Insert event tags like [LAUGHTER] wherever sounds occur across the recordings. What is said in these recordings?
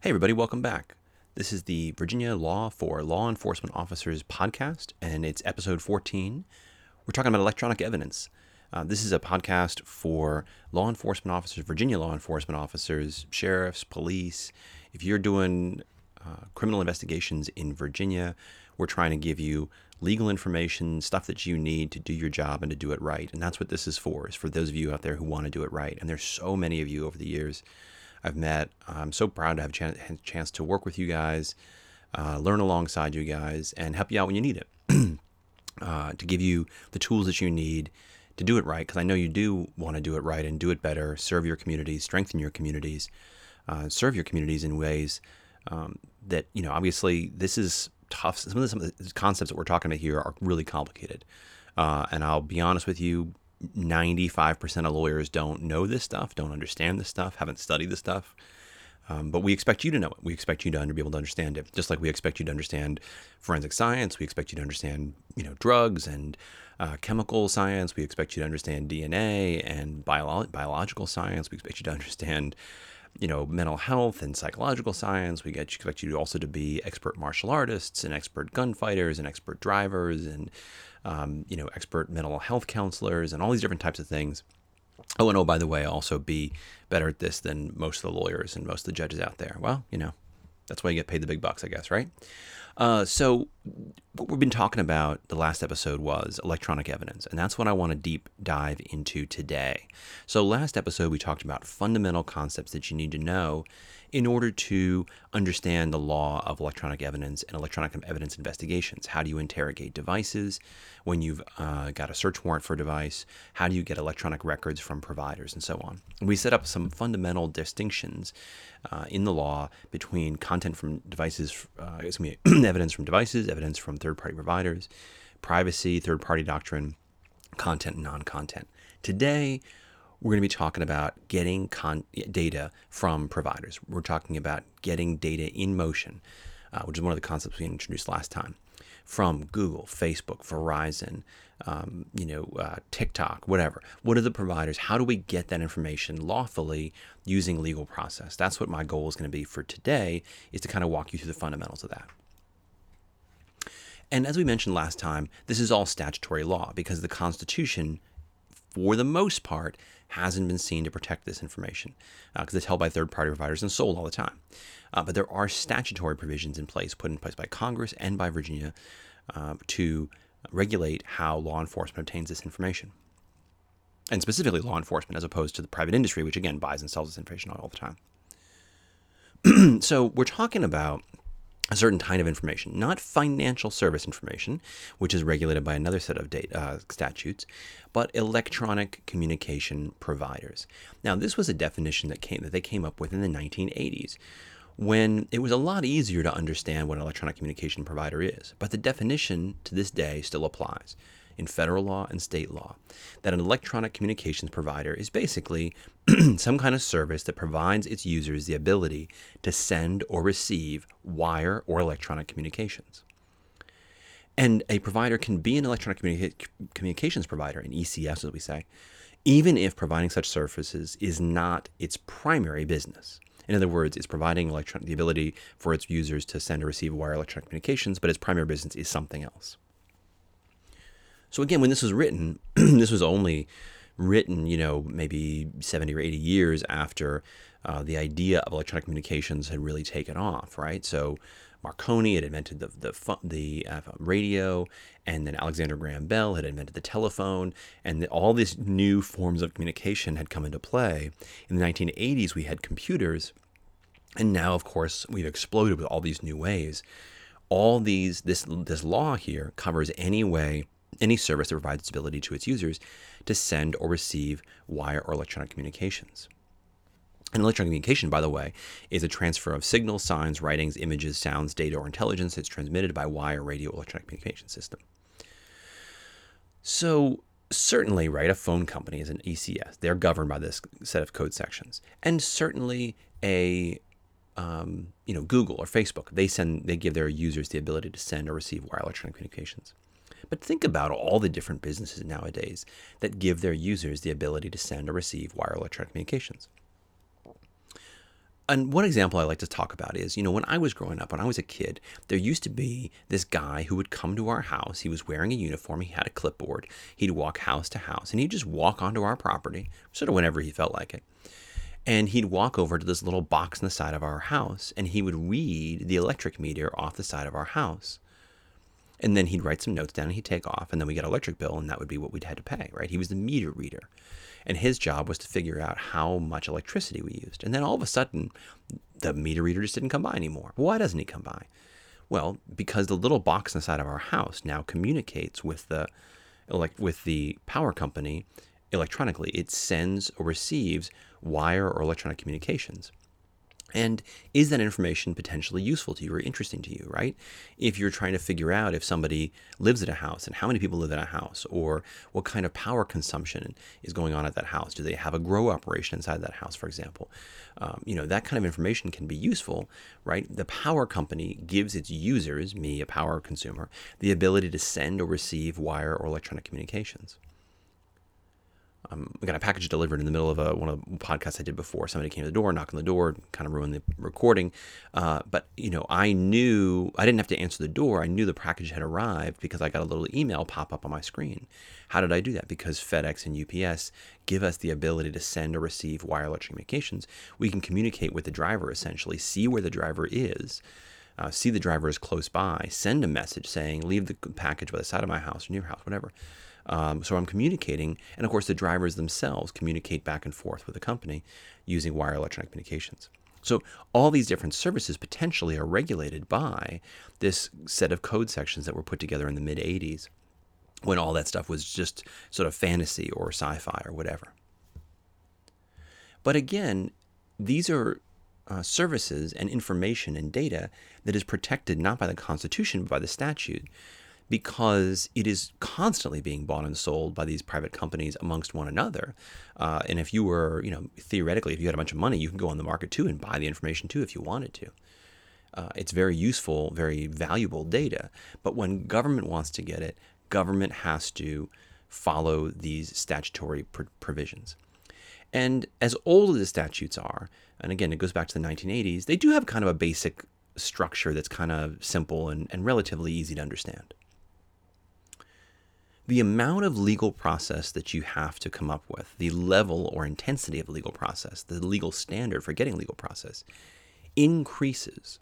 Hey, everybody, welcome back. This is the Virginia Law for Law Enforcement Officers podcast, and it's episode 14. We're talking about electronic evidence. Uh, this is a podcast for law enforcement officers, Virginia law enforcement officers, sheriffs, police. If you're doing uh, criminal investigations in Virginia, we're trying to give you legal information, stuff that you need to do your job and to do it right. And that's what this is for, is for those of you out there who want to do it right. And there's so many of you over the years I've met. I'm so proud to have a chance to work with you guys, uh, learn alongside you guys, and help you out when you need it. [CLEARS THROAT] uh, to give you the tools that you need to do it right, because I know you do want to do it right and do it better, serve your communities, strengthen your communities, uh, serve your communities in ways um, that, you know, obviously this is tough. Some of, the, some of the concepts that we're talking about here are really complicated. Uh, and I'll be honest with you, 95% of lawyers don't know this stuff, don't understand this stuff, haven't studied this stuff. Um, but we expect you to know it. We expect you to be able to understand it, just like we expect you to understand forensic science. We expect you to understand, you know, drugs and uh, chemical science. We expect you to understand DNA and bio- biological science. We expect you to understand, you know, mental health and psychological science. We expect you also to be expert martial artists and expert gunfighters and expert drivers and um, you know, expert mental health counselors and all these different types of things. Oh, and oh, by the way, also be better at this than most of the lawyers and most of the judges out there. Well, you know, that's why you get paid the big bucks, I guess, right? Uh, so, what we've been talking about the last episode was electronic evidence, and that's what I want to deep dive into today. So, last episode we talked about fundamental concepts that you need to know in order to understand the law of electronic evidence and electronic evidence investigations. How do you interrogate devices when you've uh, got a search warrant for a device? How do you get electronic records from providers and so on? We set up some fundamental distinctions uh, in the law between content from devices, uh, excuse me, [CLEARS THROAT] evidence from devices, evidence from third party providers, privacy, third party doctrine, content, non content. Today, we're going to be talking about getting con- data from providers. We're talking about getting data in motion, uh, which is one of the concepts we introduced last time, from Google, Facebook, Verizon, um, you know, uh, TikTok, whatever. What are the providers? How do we get that information lawfully using legal process? That's what my goal is going to be for today, is to kind of walk you through the fundamentals of that. And as we mentioned last time, this is all statutory law because the Constitution, for the most part, hasn't been seen to protect this information because uh, it's held by third party providers and sold all the time. Uh, but there are statutory provisions in place, put in place by Congress and by Virginia, uh, to regulate how law enforcement obtains this information. And specifically law enforcement, as opposed to the private industry, which again buys and sells this information all the time. [CLEARS THROAT] so we're talking about a certain kind of information, not financial service information, which is regulated by another set of data, uh, statutes, but electronic communication providers. Now, this was a definition that came that they came up with in the 1980s, when it was a lot easier to understand what an electronic communication provider is. But the definition to this day still applies in federal law and state law that an electronic communications provider is basically [CLEARS THROAT] some kind of service that provides its users the ability to send or receive wire or electronic communications. And a provider can be an electronic communi- communications provider, an ECS as we say, even if providing such services is not its primary business. In other words, it's providing electron- the ability for its users to send or receive wire electronic communications, but its primary business is something else. So again, when this was written, [CLEARS THROAT] this was only written, you know, maybe 70 or 80 years after uh, the idea of electronic communications had really taken off, right? So Marconi had invented the the, the uh, radio, and then Alexander Graham Bell had invented the telephone, and the, all these new forms of communication had come into play. In the 1980s, we had computers, and now, of course, we've exploded with all these new ways. All these this this law here covers any way any service that provides stability to its users to send or receive wire or electronic communications. An electronic communication, by the way, is a transfer of signals, signs, writings, images, sounds, data, or intelligence that's transmitted by wire, radio, electronic communication system. So, certainly, right, a phone company is an ECS. They're governed by this set of code sections. And certainly, a um, you know, Google or Facebook, they send, they give their users the ability to send or receive wire electronic communications. But think about all the different businesses nowadays that give their users the ability to send or receive wire electronic communications. and one example I like to talk about is, you know, when I was growing up, when I was a kid, there used to be this guy who would come to our house. He was wearing a uniform, he had a clipboard. He'd walk house to house, and he'd just walk onto our property, sort of whenever he felt like it. And he'd walk over to this little box in the side of our house, and he would read the electric meter off the side of our house. And then he'd write some notes down and he'd take off, and then we get electric bill, and that would be what we'd had to pay, right? He was the meter reader. And his job was to figure out how much electricity we used. And then all of a sudden, the meter reader just didn't come by anymore. Why doesn't he come by? Well, because the little box inside of our house now communicates with the with the power company electronically. It sends or receives wire or electronic communications. And is that information potentially useful to you or interesting to you, right? If you're trying to figure out if somebody lives at a house and how many people live in a house or what kind of power consumption is going on at that house. Do they have a grow operation inside that house, for example? Um, you know, that kind of information can be useful, right? The power company gives its users, me, a power consumer, the ability to send or receive wire or electronic communications um, we got a package delivered in the middle of a, one of the podcasts I did before. Somebody came to the door, knocked on the door, kind of ruined the recording. Uh, but you know, I knew I didn't have to answer the door. I knew the package had arrived because I got a little email pop up on my screen. How did I do that? Because FedEx and UPS give us the ability to send or receive wireless communications. We can communicate with the driver essentially, see where the driver is. Uh, see the driver is close by, send a message saying, leave the package by the side of my house or near house, whatever. Um, so I'm communicating, and of course, the drivers themselves communicate back and forth with the company using wire electronic communications. So all these different services potentially are regulated by this set of code sections that were put together in the mid 80s when all that stuff was just sort of fantasy or sci fi or whatever. But again, these are uh, services and information and data that is protected not by the Constitution but by the statute because it is constantly being bought and sold by these private companies amongst one another. Uh, and if you were, you know, theoretically, if you had a bunch of money, you can go on the market too and buy the information too if you wanted to. Uh, it's very useful, very valuable data. But when government wants to get it, government has to follow these statutory pr- provisions. And as old as the statutes are, and again, it goes back to the 1980s, they do have kind of a basic structure that's kind of simple and, and relatively easy to understand the amount of legal process that you have to come up with, the level or intensity of legal process, the legal standard for getting legal process increases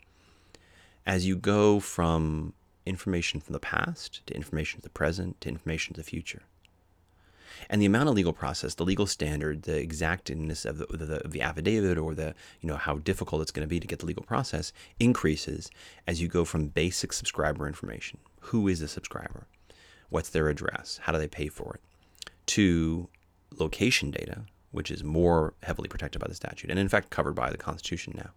as you go from information from the past to information to the present to information to the future. And the amount of legal process, the legal standard, the exactness of the, the, the affidavit or the, you know, how difficult it's going to be to get the legal process increases as you go from basic subscriber information. Who is a subscriber? What's their address, how do they pay for it, to location data, which is more heavily protected by the statute and in fact covered by the Constitution now,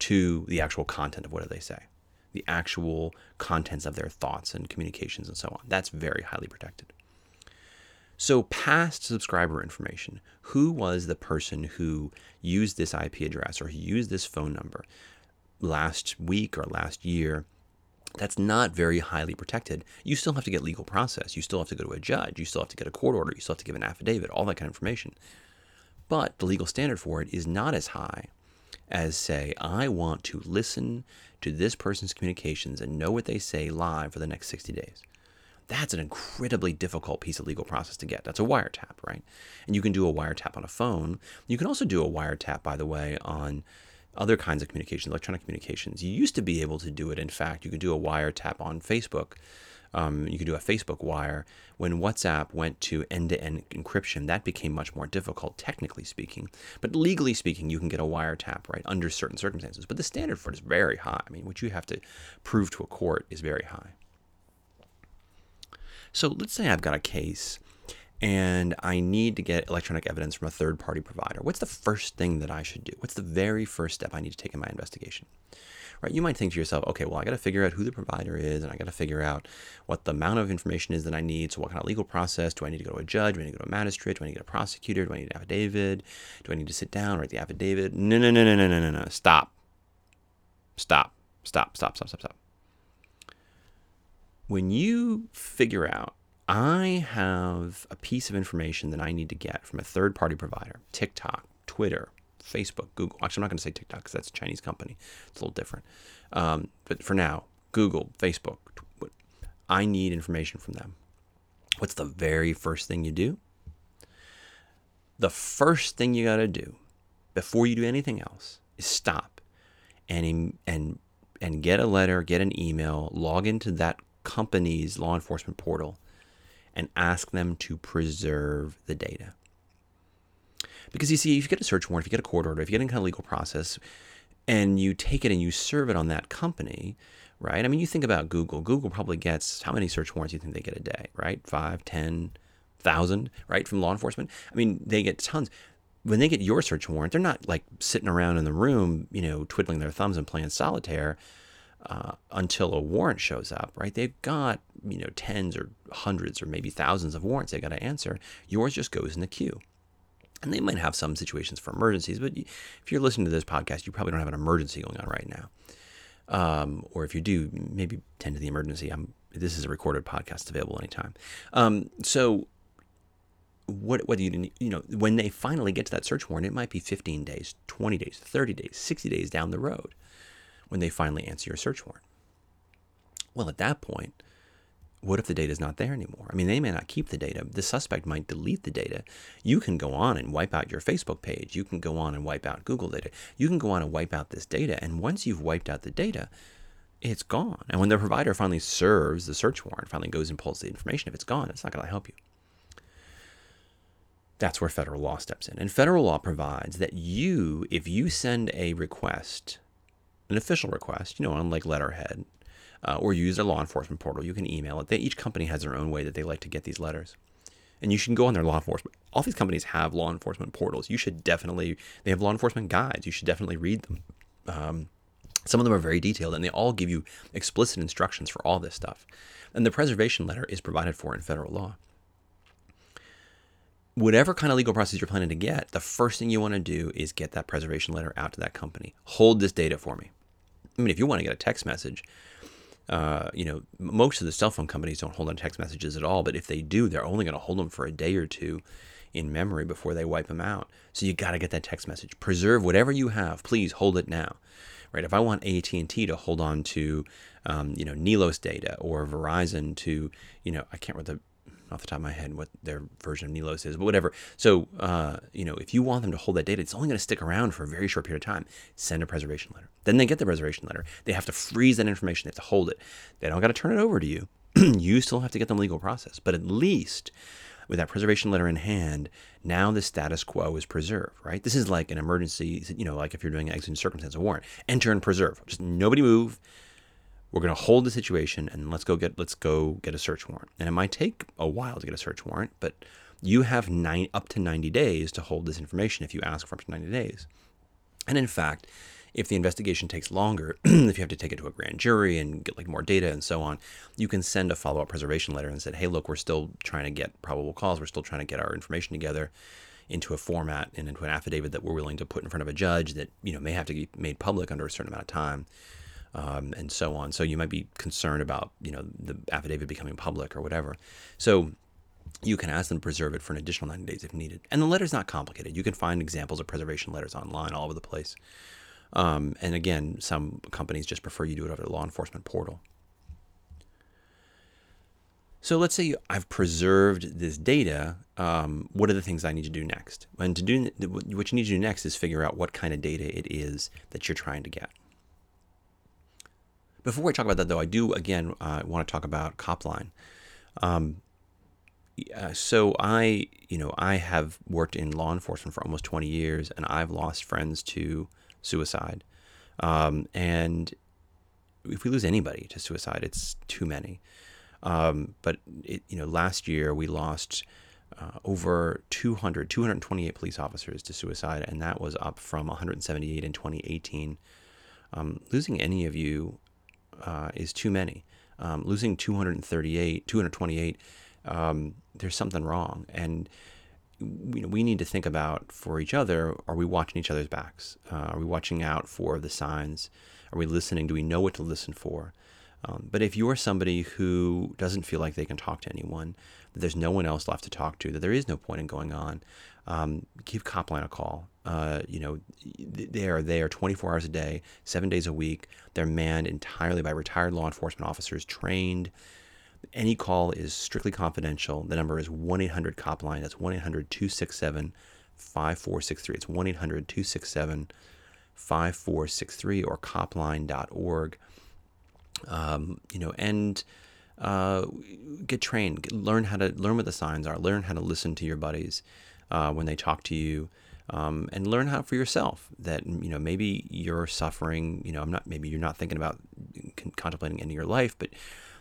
to the actual content of what do they say, the actual contents of their thoughts and communications and so on. That's very highly protected. So, past subscriber information who was the person who used this IP address or who used this phone number last week or last year that's not very highly protected. You still have to get legal process. You still have to go to a judge. You still have to get a court order. You still have to give an affidavit, all that kind of information. But the legal standard for it is not as high as, say, I want to listen to this person's communications and know what they say live for the next 60 days. That's an incredibly difficult piece of legal process to get. That's a wiretap, right? And you can do a wiretap on a phone. You can also do a wiretap, by the way, on other kinds of communications, electronic communications. You used to be able to do it. In fact, you could do a wiretap on Facebook. Um, you could do a Facebook wire. When WhatsApp went to end to end encryption, that became much more difficult, technically speaking. But legally speaking, you can get a wiretap, right, under certain circumstances. But the standard for it is very high. I mean, what you have to prove to a court is very high. So let's say I've got a case and I need to get electronic evidence from a third party provider. What's the first thing that I should do? What's the very first step I need to take in my investigation? Right? You might think to yourself, okay, well, I got to figure out who the provider is and I got to figure out what the amount of information is that I need. So, what kind of legal process? Do I need to go to a judge? Do I need to go to a magistrate? Do I need to get a prosecutor? Do I need an affidavit? Do I need to sit down, write the affidavit? No, no, no, no, no, no, no, no. Stop. Stop. Stop, stop, stop, stop, stop. When you figure out I have a piece of information that I need to get from a third party provider TikTok, Twitter, Facebook, Google. Actually, I'm not going to say TikTok because that's a Chinese company. It's a little different. Um, but for now, Google, Facebook, I need information from them. What's the very first thing you do? The first thing you got to do before you do anything else is stop and and and get a letter, get an email, log into that company's law enforcement portal and ask them to preserve the data. Because you see, if you get a search warrant, if you get a court order, if you get any kind of legal process, and you take it and you serve it on that company, right? I mean, you think about Google. Google probably gets how many search warrants do you think they get a day, right? Five, ten, thousand, right, from law enforcement. I mean, they get tons. When they get your search warrant, they're not like sitting around in the room, you know, twiddling their thumbs and playing solitaire uh, until a warrant shows up, right? They've got you know tens or hundreds or maybe thousands of warrants they got to answer. Yours just goes in the queue. And they might have some situations for emergencies, but if you're listening to this podcast, you probably don't have an emergency going on right now. Um, or if you do, maybe tend to the emergency. I'm, this is a recorded podcast available anytime. Um, so what do you you know when they finally get to that search warrant, it might be 15 days, 20 days, 30 days, 60 days down the road when they finally answer your search warrant. Well, at that point, what if the data is not there anymore? I mean, they may not keep the data. The suspect might delete the data. You can go on and wipe out your Facebook page. You can go on and wipe out Google data. You can go on and wipe out this data. And once you've wiped out the data, it's gone. And when the provider finally serves the search warrant, finally goes and pulls the information, if it's gone, it's not going to help you. That's where federal law steps in. And federal law provides that you, if you send a request, an official request, you know, on like letterhead, uh, or use a law enforcement portal. You can email it. They, each company has their own way that they like to get these letters. And you should go on their law enforcement. All these companies have law enforcement portals. You should definitely, they have law enforcement guides. You should definitely read them. Um, some of them are very detailed and they all give you explicit instructions for all this stuff. And the preservation letter is provided for in federal law. Whatever kind of legal process you're planning to get, the first thing you want to do is get that preservation letter out to that company. Hold this data for me. I mean, if you want to get a text message, uh, you know, most of the cell phone companies don't hold on text messages at all, but if they do, they're only going to hold them for a day or two in memory before they wipe them out. So you got to get that text message. Preserve whatever you have. Please hold it now. Right? If I want AT&T to hold on to, um, you know, Nelos data or Verizon to, you know, I can't remember the off the top of my head what their version of Nelos is, but whatever. So, uh, you know, if you want them to hold that data, it's only going to stick around for a very short period of time. Send a preservation letter. Then they get the preservation letter. They have to freeze that information. They have to hold it. They don't got to turn it over to you. [CLEARS THROAT] you still have to get them legal process, but at least with that preservation letter in hand, now the status quo is preserved, right? This is like an emergency, you know, like if you're doing an exigent circumstance warrant. Enter and preserve. Just nobody move. We're going to hold the situation and let's go get let's go get a search warrant. And it might take a while to get a search warrant, but you have nine up to 90 days to hold this information if you ask for up to 90 days. And in fact, if the investigation takes longer, [CLEARS THROAT] if you have to take it to a grand jury and get like more data and so on, you can send a follow-up preservation letter and say, "Hey, look, we're still trying to get probable cause. We're still trying to get our information together." into a format and into an affidavit that we're willing to put in front of a judge that you know may have to be made public under a certain amount of time um, and so on. So you might be concerned about you know the affidavit becoming public or whatever. So you can ask them to preserve it for an additional 90 days if needed. And the letter's not complicated. You can find examples of preservation letters online all over the place. Um, and again, some companies just prefer you do it over the law enforcement portal. So let's say I've preserved this data. Um, what are the things I need to do next? And to do what you need to do next is figure out what kind of data it is that you're trying to get. Before I talk about that, though, I do again uh, want to talk about Copline. Um, so I, you know, I have worked in law enforcement for almost 20 years, and I've lost friends to suicide. Um, and if we lose anybody to suicide, it's too many. Um, but it, you know, last year we lost uh, over 200, 228 police officers to suicide, and that was up from 178 in 2018. Um, losing any of you uh, is too many. Um, losing 238, 228, um, there's something wrong. And we need to think about for each other are we watching each other's backs? Uh, are we watching out for the signs? Are we listening? Do we know what to listen for? Um, but if you're somebody who doesn't feel like they can talk to anyone, that there's no one else left to talk to, that there is no point in going on, um, give Copline a call. Uh, you know, they are there 24 hours a day, seven days a week. They're manned entirely by retired law enforcement officers trained. Any call is strictly confidential. The number is 1 800 Copline. That's 1 800 267 5463. It's 1 800 267 5463 or copline.org. Um, you know, and uh, get trained, get, learn how to learn what the signs are, learn how to listen to your buddies uh, when they talk to you, um, and learn how for yourself that you know maybe you're suffering. You know, I'm not. Maybe you're not thinking about con- contemplating ending your life, but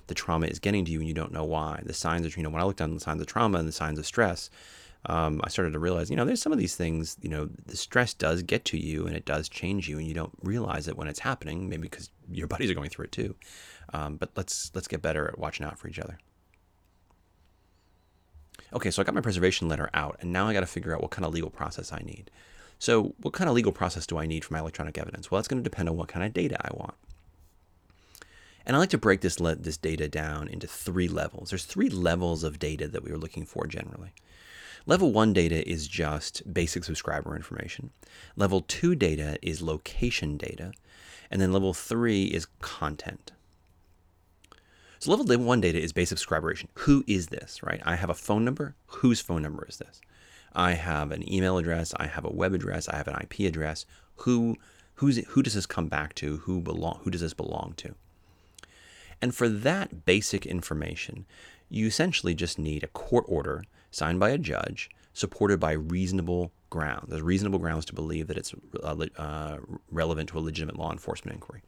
the trauma is getting to you and you don't know why. The signs of you know when I looked on the signs of trauma and the signs of stress um, I started to realize, you know, there's some of these things, you know, the stress does get to you and it does change you, and you don't realize it when it's happening, maybe because your buddies are going through it too. Um, but let's let's get better at watching out for each other. Okay, so I got my preservation letter out, and now I got to figure out what kind of legal process I need. So, what kind of legal process do I need for my electronic evidence? Well, that's going to depend on what kind of data I want. And I like to break this le- this data down into three levels. There's three levels of data that we are looking for generally. Level 1 data is just basic subscriber information. Level 2 data is location data. And then level 3 is content. So level 1 data is basic subscriber information. Who is this, right? I have a phone number. Whose phone number is this? I have an email address. I have a web address. I have an IP address. Who, who's, who does this come back to? Who, belong, who does this belong to? And for that basic information, you essentially just need a court order signed by a judge, supported by reasonable grounds. There's reasonable grounds to believe that it's uh, uh, relevant to a legitimate law enforcement inquiry.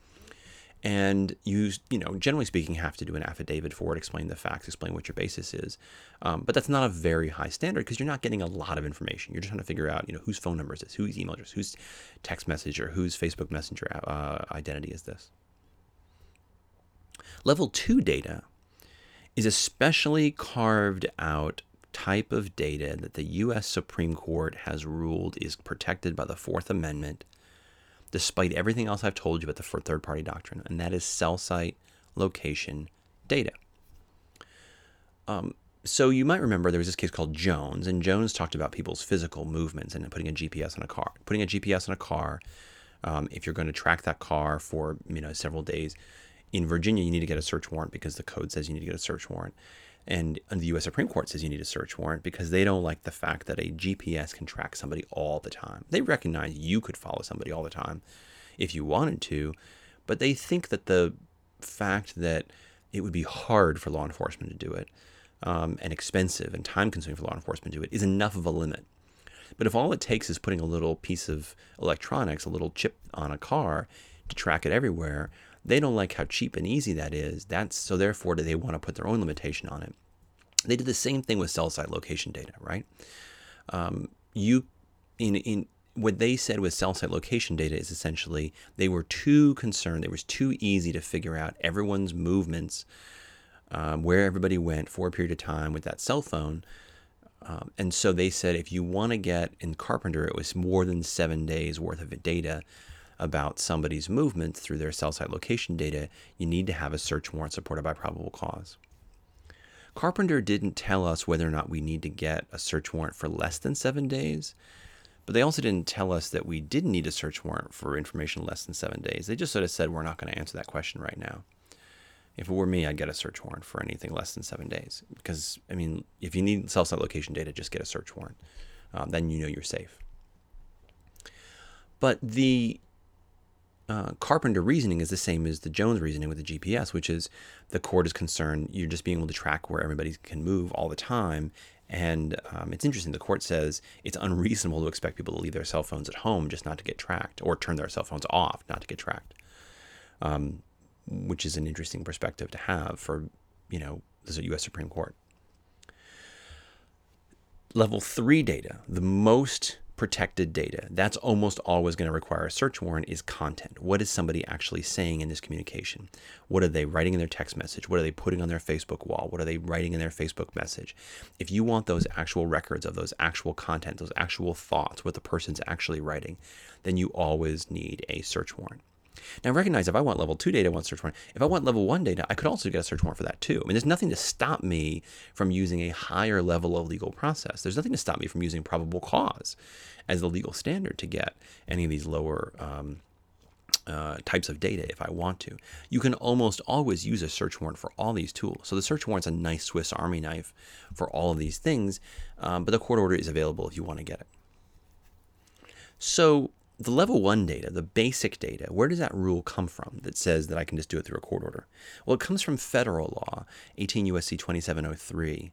And you, you know, generally speaking, have to do an affidavit for it, explain the facts, explain what your basis is. Um, but that's not a very high standard because you're not getting a lot of information. You're just trying to figure out, you know, whose phone number is this, whose email address, whose text message, or whose Facebook Messenger uh, identity is this. Level two data is especially carved out type of data that the U.S. Supreme Court has ruled is protected by the Fourth Amendment, despite everything else I've told you about the third party doctrine, and that is cell site location data. Um, so you might remember there was this case called Jones, and Jones talked about people's physical movements and putting a GPS on a car. Putting a GPS on a car, um, if you're going to track that car for you know several days, in Virginia you need to get a search warrant because the code says you need to get a search warrant. And, the US Supreme Court says you need a search warrant because they don't like the fact that a GPS can track somebody all the time. They recognize you could follow somebody all the time if you wanted to, but they think that the fact that it would be hard for law enforcement to do it um, and expensive and time consuming for law enforcement to do it is enough of a limit. But if all it takes is putting a little piece of electronics, a little chip on a car to track it everywhere, they don't like how cheap and easy that is. That's so therefore do they want to put their own limitation on it. They did the same thing with cell site location data, right? Um, you in in what they said with cell site location data is essentially they were too concerned. It was too easy to figure out everyone's movements, um, where everybody went for a period of time with that cell phone. Um, and so they said if you want to get in Carpenter, it was more than seven days worth of data about somebody's movement through their cell site location data, you need to have a search warrant supported by probable cause. Carpenter didn't tell us whether or not we need to get a search warrant for less than seven days, but they also didn't tell us that we didn't need a search warrant for information less than seven days. They just sort of said we're not going to answer that question right now. If it were me, I'd get a search warrant for anything less than seven days. Because, I mean, if you need cell site location data, just get a search warrant. Um, then you know you're safe. But the uh, Carpenter reasoning is the same as the Jones reasoning with the GPS, which is the court is concerned you're just being able to track where everybody can move all the time. And um, it's interesting. The court says it's unreasonable to expect people to leave their cell phones at home just not to get tracked, or turn their cell phones off not to get tracked, um, which is an interesting perspective to have for you know the U.S. Supreme Court. Level three data, the most protected data. That's almost always going to require a search warrant is content. What is somebody actually saying in this communication? What are they writing in their text message? What are they putting on their Facebook wall? What are they writing in their Facebook message? If you want those actual records of those actual content, those actual thoughts, what the person's actually writing, then you always need a search warrant. Now recognize if I want level two data, I want search warrant. If I want level one data, I could also get a search warrant for that too. I mean, there's nothing to stop me from using a higher level of legal process. There's nothing to stop me from using probable cause as the legal standard to get any of these lower um, uh, types of data if I want to. You can almost always use a search warrant for all these tools. So the search warrant's a nice Swiss Army knife for all of these things, um, but the court order is available if you want to get it. So the level one data, the basic data, where does that rule come from that says that I can just do it through a court order? Well, it comes from federal law, 18 USC 2703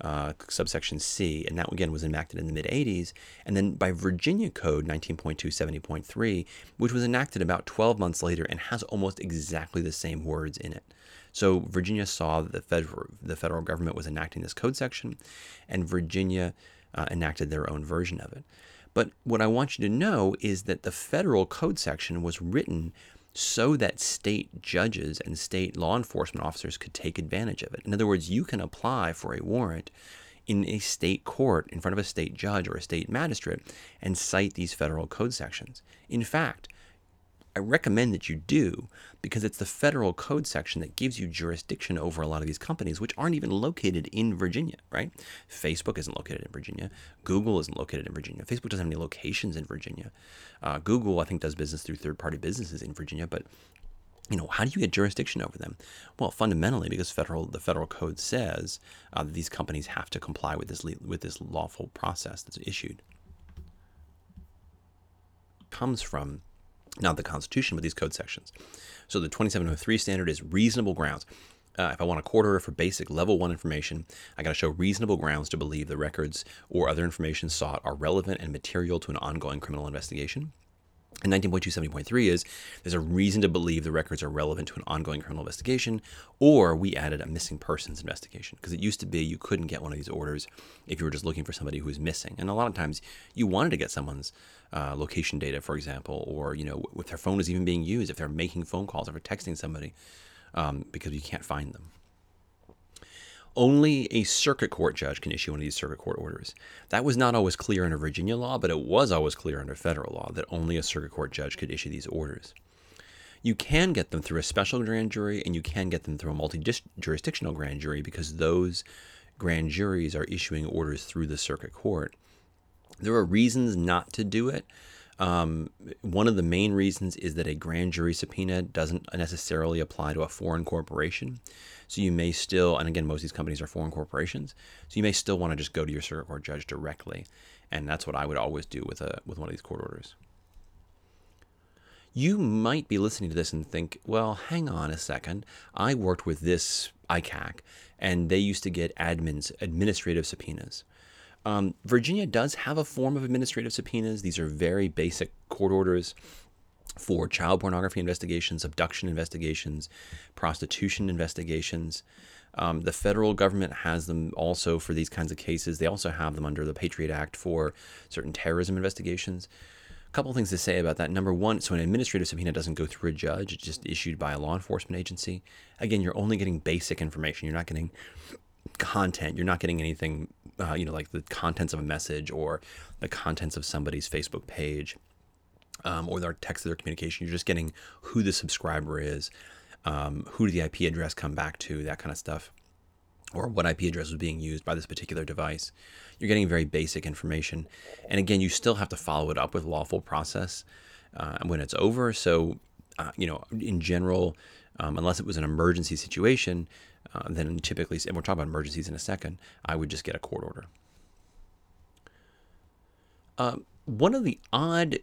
uh, subsection C, and that again was enacted in the mid 80s, and then by Virginia Code 19.270.3, which was enacted about 12 months later and has almost exactly the same words in it. So Virginia saw that the federal, the federal government was enacting this code section, and Virginia uh, enacted their own version of it. But what I want you to know is that the federal code section was written so that state judges and state law enforcement officers could take advantage of it. In other words, you can apply for a warrant in a state court in front of a state judge or a state magistrate and cite these federal code sections. In fact, I recommend that you do because it's the federal code section that gives you jurisdiction over a lot of these companies, which aren't even located in Virginia, right? Facebook isn't located in Virginia. Google isn't located in Virginia. Facebook doesn't have any locations in Virginia. Uh, Google, I think, does business through third party businesses in Virginia, but you know, how do you get jurisdiction over them? Well, fundamentally, because federal the federal code says uh, that these companies have to comply with this with this lawful process that's issued. Comes from not the Constitution, but these code sections. So the 2703 standard is reasonable grounds. Uh, if I want a court order for basic level one information, I got to show reasonable grounds to believe the records or other information sought are relevant and material to an ongoing criminal investigation. And 19.270.3 is there's a reason to believe the records are relevant to an ongoing criminal investigation, or we added a missing persons investigation because it used to be you couldn't get one of these orders if you were just looking for somebody who was missing. And a lot of times you wanted to get someone's uh, location data, for example, or you know if their phone is even being used, if they're making phone calls, if they're texting somebody, um, because you can't find them. Only a circuit court judge can issue one of these circuit court orders. That was not always clear under Virginia law, but it was always clear under federal law that only a circuit court judge could issue these orders. You can get them through a special grand jury and you can get them through a multi jurisdictional grand jury because those grand juries are issuing orders through the circuit court. There are reasons not to do it. Um, one of the main reasons is that a grand jury subpoena doesn't necessarily apply to a foreign corporation. So you may still, and again, most of these companies are foreign corporations, so you may still want to just go to your circuit court judge directly, and that's what I would always do with a with one of these court orders. You might be listening to this and think, well, hang on a second. I worked with this ICAC, and they used to get admins administrative subpoenas. Um, Virginia does have a form of administrative subpoenas. These are very basic court orders for child pornography investigations, abduction investigations, prostitution investigations. Um, the federal government has them also for these kinds of cases. They also have them under the Patriot Act for certain terrorism investigations. A couple things to say about that. Number one, so an administrative subpoena doesn't go through a judge, it's just issued by a law enforcement agency. Again, you're only getting basic information. You're not getting content. You're not getting anything, uh, you know, like the contents of a message or the contents of somebody's Facebook page um, or their text of their communication. You're just getting who the subscriber is, um, who did the IP address come back to, that kind of stuff, or what IP address was being used by this particular device. You're getting very basic information. And again, you still have to follow it up with lawful process uh, when it's over. So, uh, you know, in general, um, unless it was an emergency situation, uh, then typically, and we'll talk about emergencies in a second, I would just get a court order. Uh, one of the odd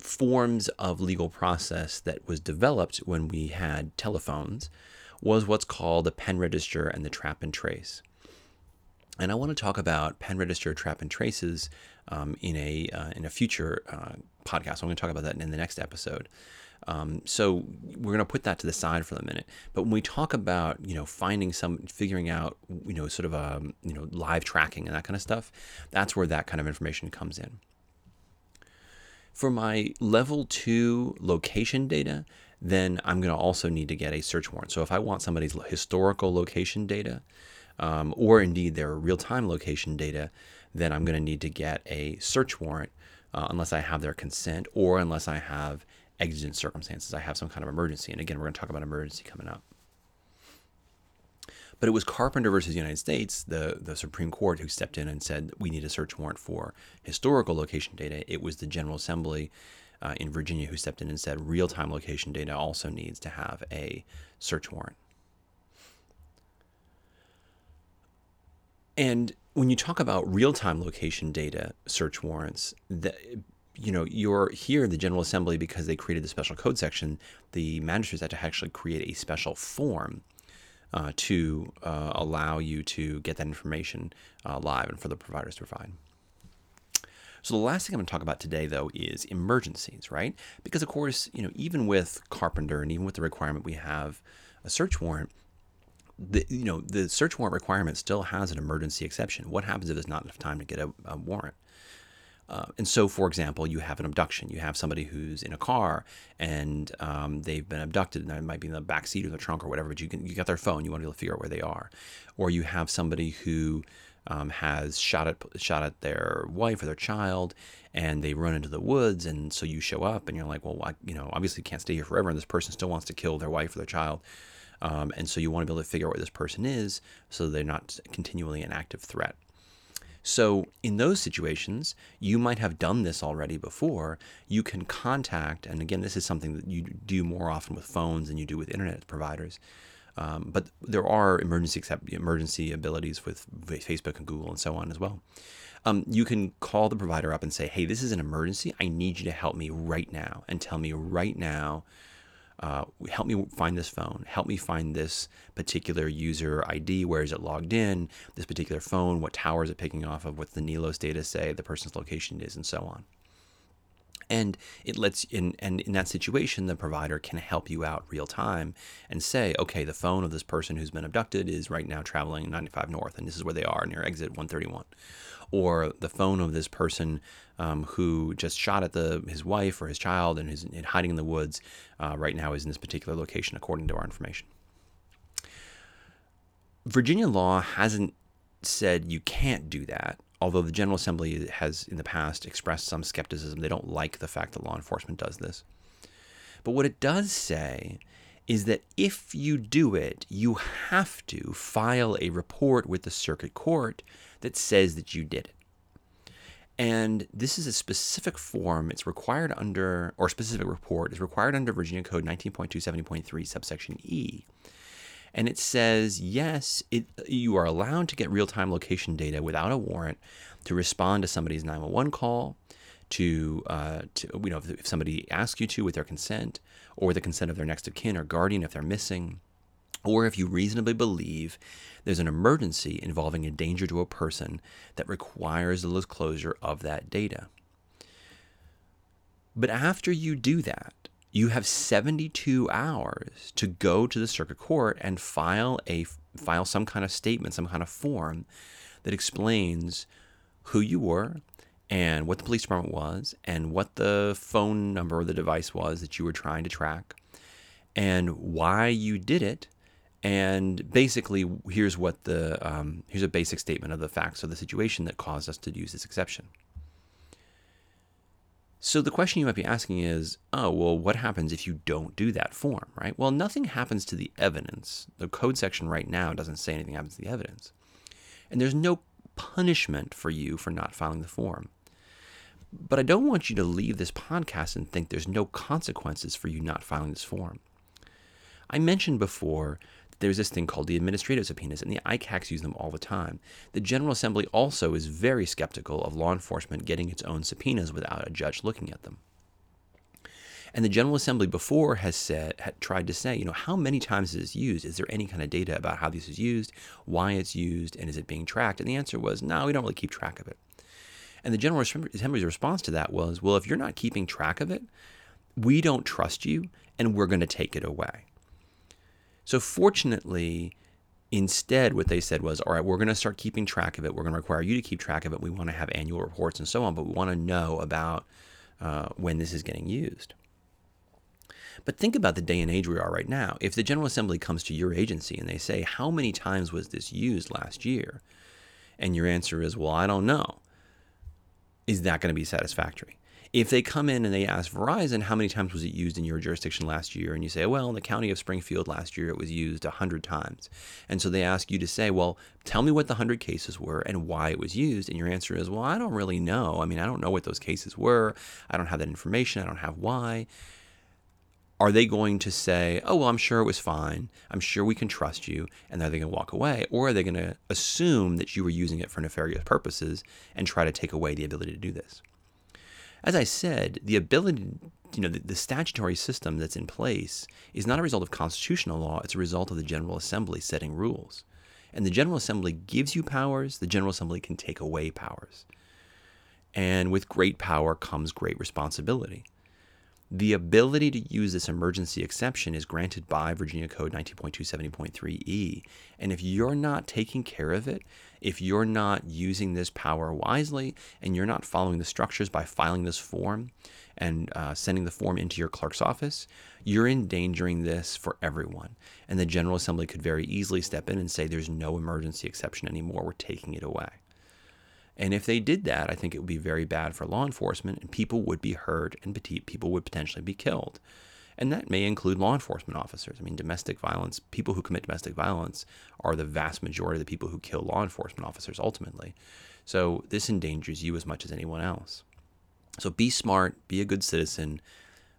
forms of legal process that was developed when we had telephones was what's called the pen register and the trap and trace. And I want to talk about pen register, trap and traces um, in a uh, in a future uh, podcast. I'm going to talk about that in the next episode. Um, so we're going to put that to the side for a minute. But when we talk about you know finding some, figuring out you know sort of a um, you know live tracking and that kind of stuff, that's where that kind of information comes in. For my level two location data, then I'm going to also need to get a search warrant. So if I want somebody's historical location data, um, or indeed their real time location data, then I'm going to need to get a search warrant uh, unless I have their consent or unless I have exigent circumstances. I have some kind of emergency. And again, we're going to talk about emergency coming up. But it was Carpenter versus the United States, the, the Supreme Court, who stepped in and said we need a search warrant for historical location data. It was the General Assembly uh, in Virginia who stepped in and said real time location data also needs to have a search warrant. And when you talk about real time location data search warrants, that you know, you're here, in the General Assembly, because they created the special code section, the magistrates had to actually create a special form uh, to uh, allow you to get that information uh, live and for the providers to provide. So the last thing I'm going to talk about today, though, is emergencies, right? Because of course, you know, even with Carpenter and even with the requirement we have a search warrant, the you know the search warrant requirement still has an emergency exception. What happens if there's not enough time to get a, a warrant? Uh, and so, for example, you have an abduction. You have somebody who's in a car and um, they've been abducted, and it might be in the back seat or the trunk or whatever. But you can you got their phone. You want to be able to figure out where they are, or you have somebody who um, has shot at shot at their wife or their child, and they run into the woods, and so you show up, and you're like, well, I, you know, obviously can't stay here forever, and this person still wants to kill their wife or their child. Um, and so you want to be able to figure out where this person is so they're not continually an active threat. So, in those situations, you might have done this already before. You can contact, and again, this is something that you do more often with phones than you do with internet providers. Um, but there are emergency emergency abilities with Facebook and Google and so on as well. Um, you can call the provider up and say, "Hey, this is an emergency. I need you to help me right now and tell me right now uh, help me find this phone, help me find this particular user ID, where is it logged in, this particular phone, what tower is it picking off of, what's the NELOS data say, the person's location is, and so on. And it lets in and in that situation, the provider can help you out real time and say, okay, the phone of this person who's been abducted is right now traveling 95 north, and this is where they are near exit 131 or the phone of this person um, who just shot at the his wife or his child and is hiding in the woods uh, right now is in this particular location, according to our information. Virginia law hasn't said you can't do that, although the General Assembly has in the past expressed some skepticism. They don't like the fact that law enforcement does this. But what it does say is that if you do it, you have to file a report with the circuit court that says that you did it. And this is a specific form. It's required under, or specific report is required under Virginia Code 19.270.3, subsection E. And it says, yes, it, you are allowed to get real time location data without a warrant to respond to somebody's 911 call, to, uh, to you know, if, if somebody asks you to with their consent, or the consent of their next of kin or guardian if they're missing, or if you reasonably believe there's an emergency involving a danger to a person that requires the disclosure of that data. But after you do that, you have 72 hours to go to the circuit court and file a file some kind of statement, some kind of form that explains who you were and what the police department was and what the phone number or the device was that you were trying to track and why you did it and basically, here's what the um, here's a basic statement of the facts of the situation that caused us to use this exception. So the question you might be asking is, oh, well, what happens if you don't do that form, right? Well, nothing happens to the evidence. The code section right now doesn't say anything happens to the evidence. And there's no punishment for you for not filing the form. But I don't want you to leave this podcast and think there's no consequences for you not filing this form. I mentioned before there's this thing called the administrative subpoenas, and the ICACs use them all the time. The General Assembly also is very skeptical of law enforcement getting its own subpoenas without a judge looking at them. And the General Assembly before has said, had tried to say, you know, how many times is this used? Is there any kind of data about how this is used, why it's used, and is it being tracked? And the answer was, no, we don't really keep track of it. And the General Assembly's response to that was, well, if you're not keeping track of it, we don't trust you, and we're going to take it away. So fortunately, instead, what they said was, all right, we're going to start keeping track of it. We're going to require you to keep track of it. We want to have annual reports and so on, but we want to know about uh, when this is getting used. But think about the day and age we are right now. If the General Assembly comes to your agency and they say, How many times was this used last year? And your answer is, Well, I don't know. Is that going to be satisfactory? If they come in and they ask Verizon, how many times was it used in your jurisdiction last year? And you say, well, in the county of Springfield last year, it was used 100 times. And so they ask you to say, well, tell me what the 100 cases were and why it was used. And your answer is, well, I don't really know. I mean, I don't know what those cases were. I don't have that information. I don't have why. Are they going to say, oh, well, I'm sure it was fine. I'm sure we can trust you. And are they going to walk away? Or are they going to assume that you were using it for nefarious purposes and try to take away the ability to do this? As I said, the ability, you know, the, the, statutory system that's in place is not a result of constitutional law, it's a result of the General Assembly setting rules. And the General Assembly gives you powers, the General Assembly can take away powers. And with great power comes great responsibility. The ability to use this emergency exception is granted by Virginia Code 19.270.3e. And if you're not taking care of it, if you're not using this power wisely, and you're not following the structures by filing this form and uh, sending the form into your clerk's office, you're endangering this for everyone. And the General Assembly could very easily step in and say, there's no emergency exception anymore, we're taking it away. And if they did that, I think it would be very bad for law enforcement and people would be hurt and people would potentially be killed. And that may include law enforcement officers. I mean, domestic violence, people who commit domestic violence are the vast majority of the people who kill law enforcement officers ultimately. So this endangers you as much as anyone else. So be smart, be a good citizen,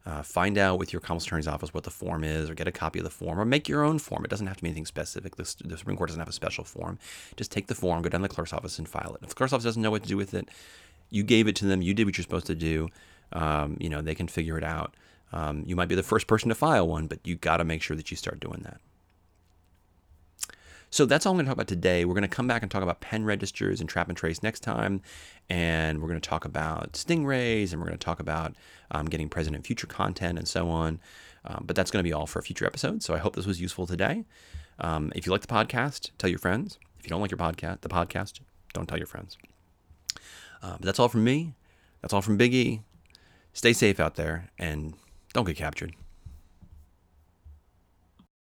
uh, find out with your common attorney's office what the form is, or get a copy of the form, or make your own form. It doesn't have to be anything specific. The, the Supreme Court doesn't have a special form. Just take the form, go down to the clerk's office, and file it. If the clerk's office doesn't know what to do with it, you gave it to them. You did what you're supposed to do. Um, you know they can figure it out. Um, you might be the first person to file one, but you got to make sure that you start doing that. So that's all I'm going to talk about today. We're going to come back and talk about pen registers and trap and trace next time. And we're going to talk about stingrays and we're going to talk about um, getting present in future content and so on. Um, but that's going to be all for a future episode. So I hope this was useful today. Um, if you like the podcast, tell your friends. If you don't like your podcast, the podcast, don't tell your friends. Uh, but that's all from me. That's all from Big E. Stay safe out there and don't get captured.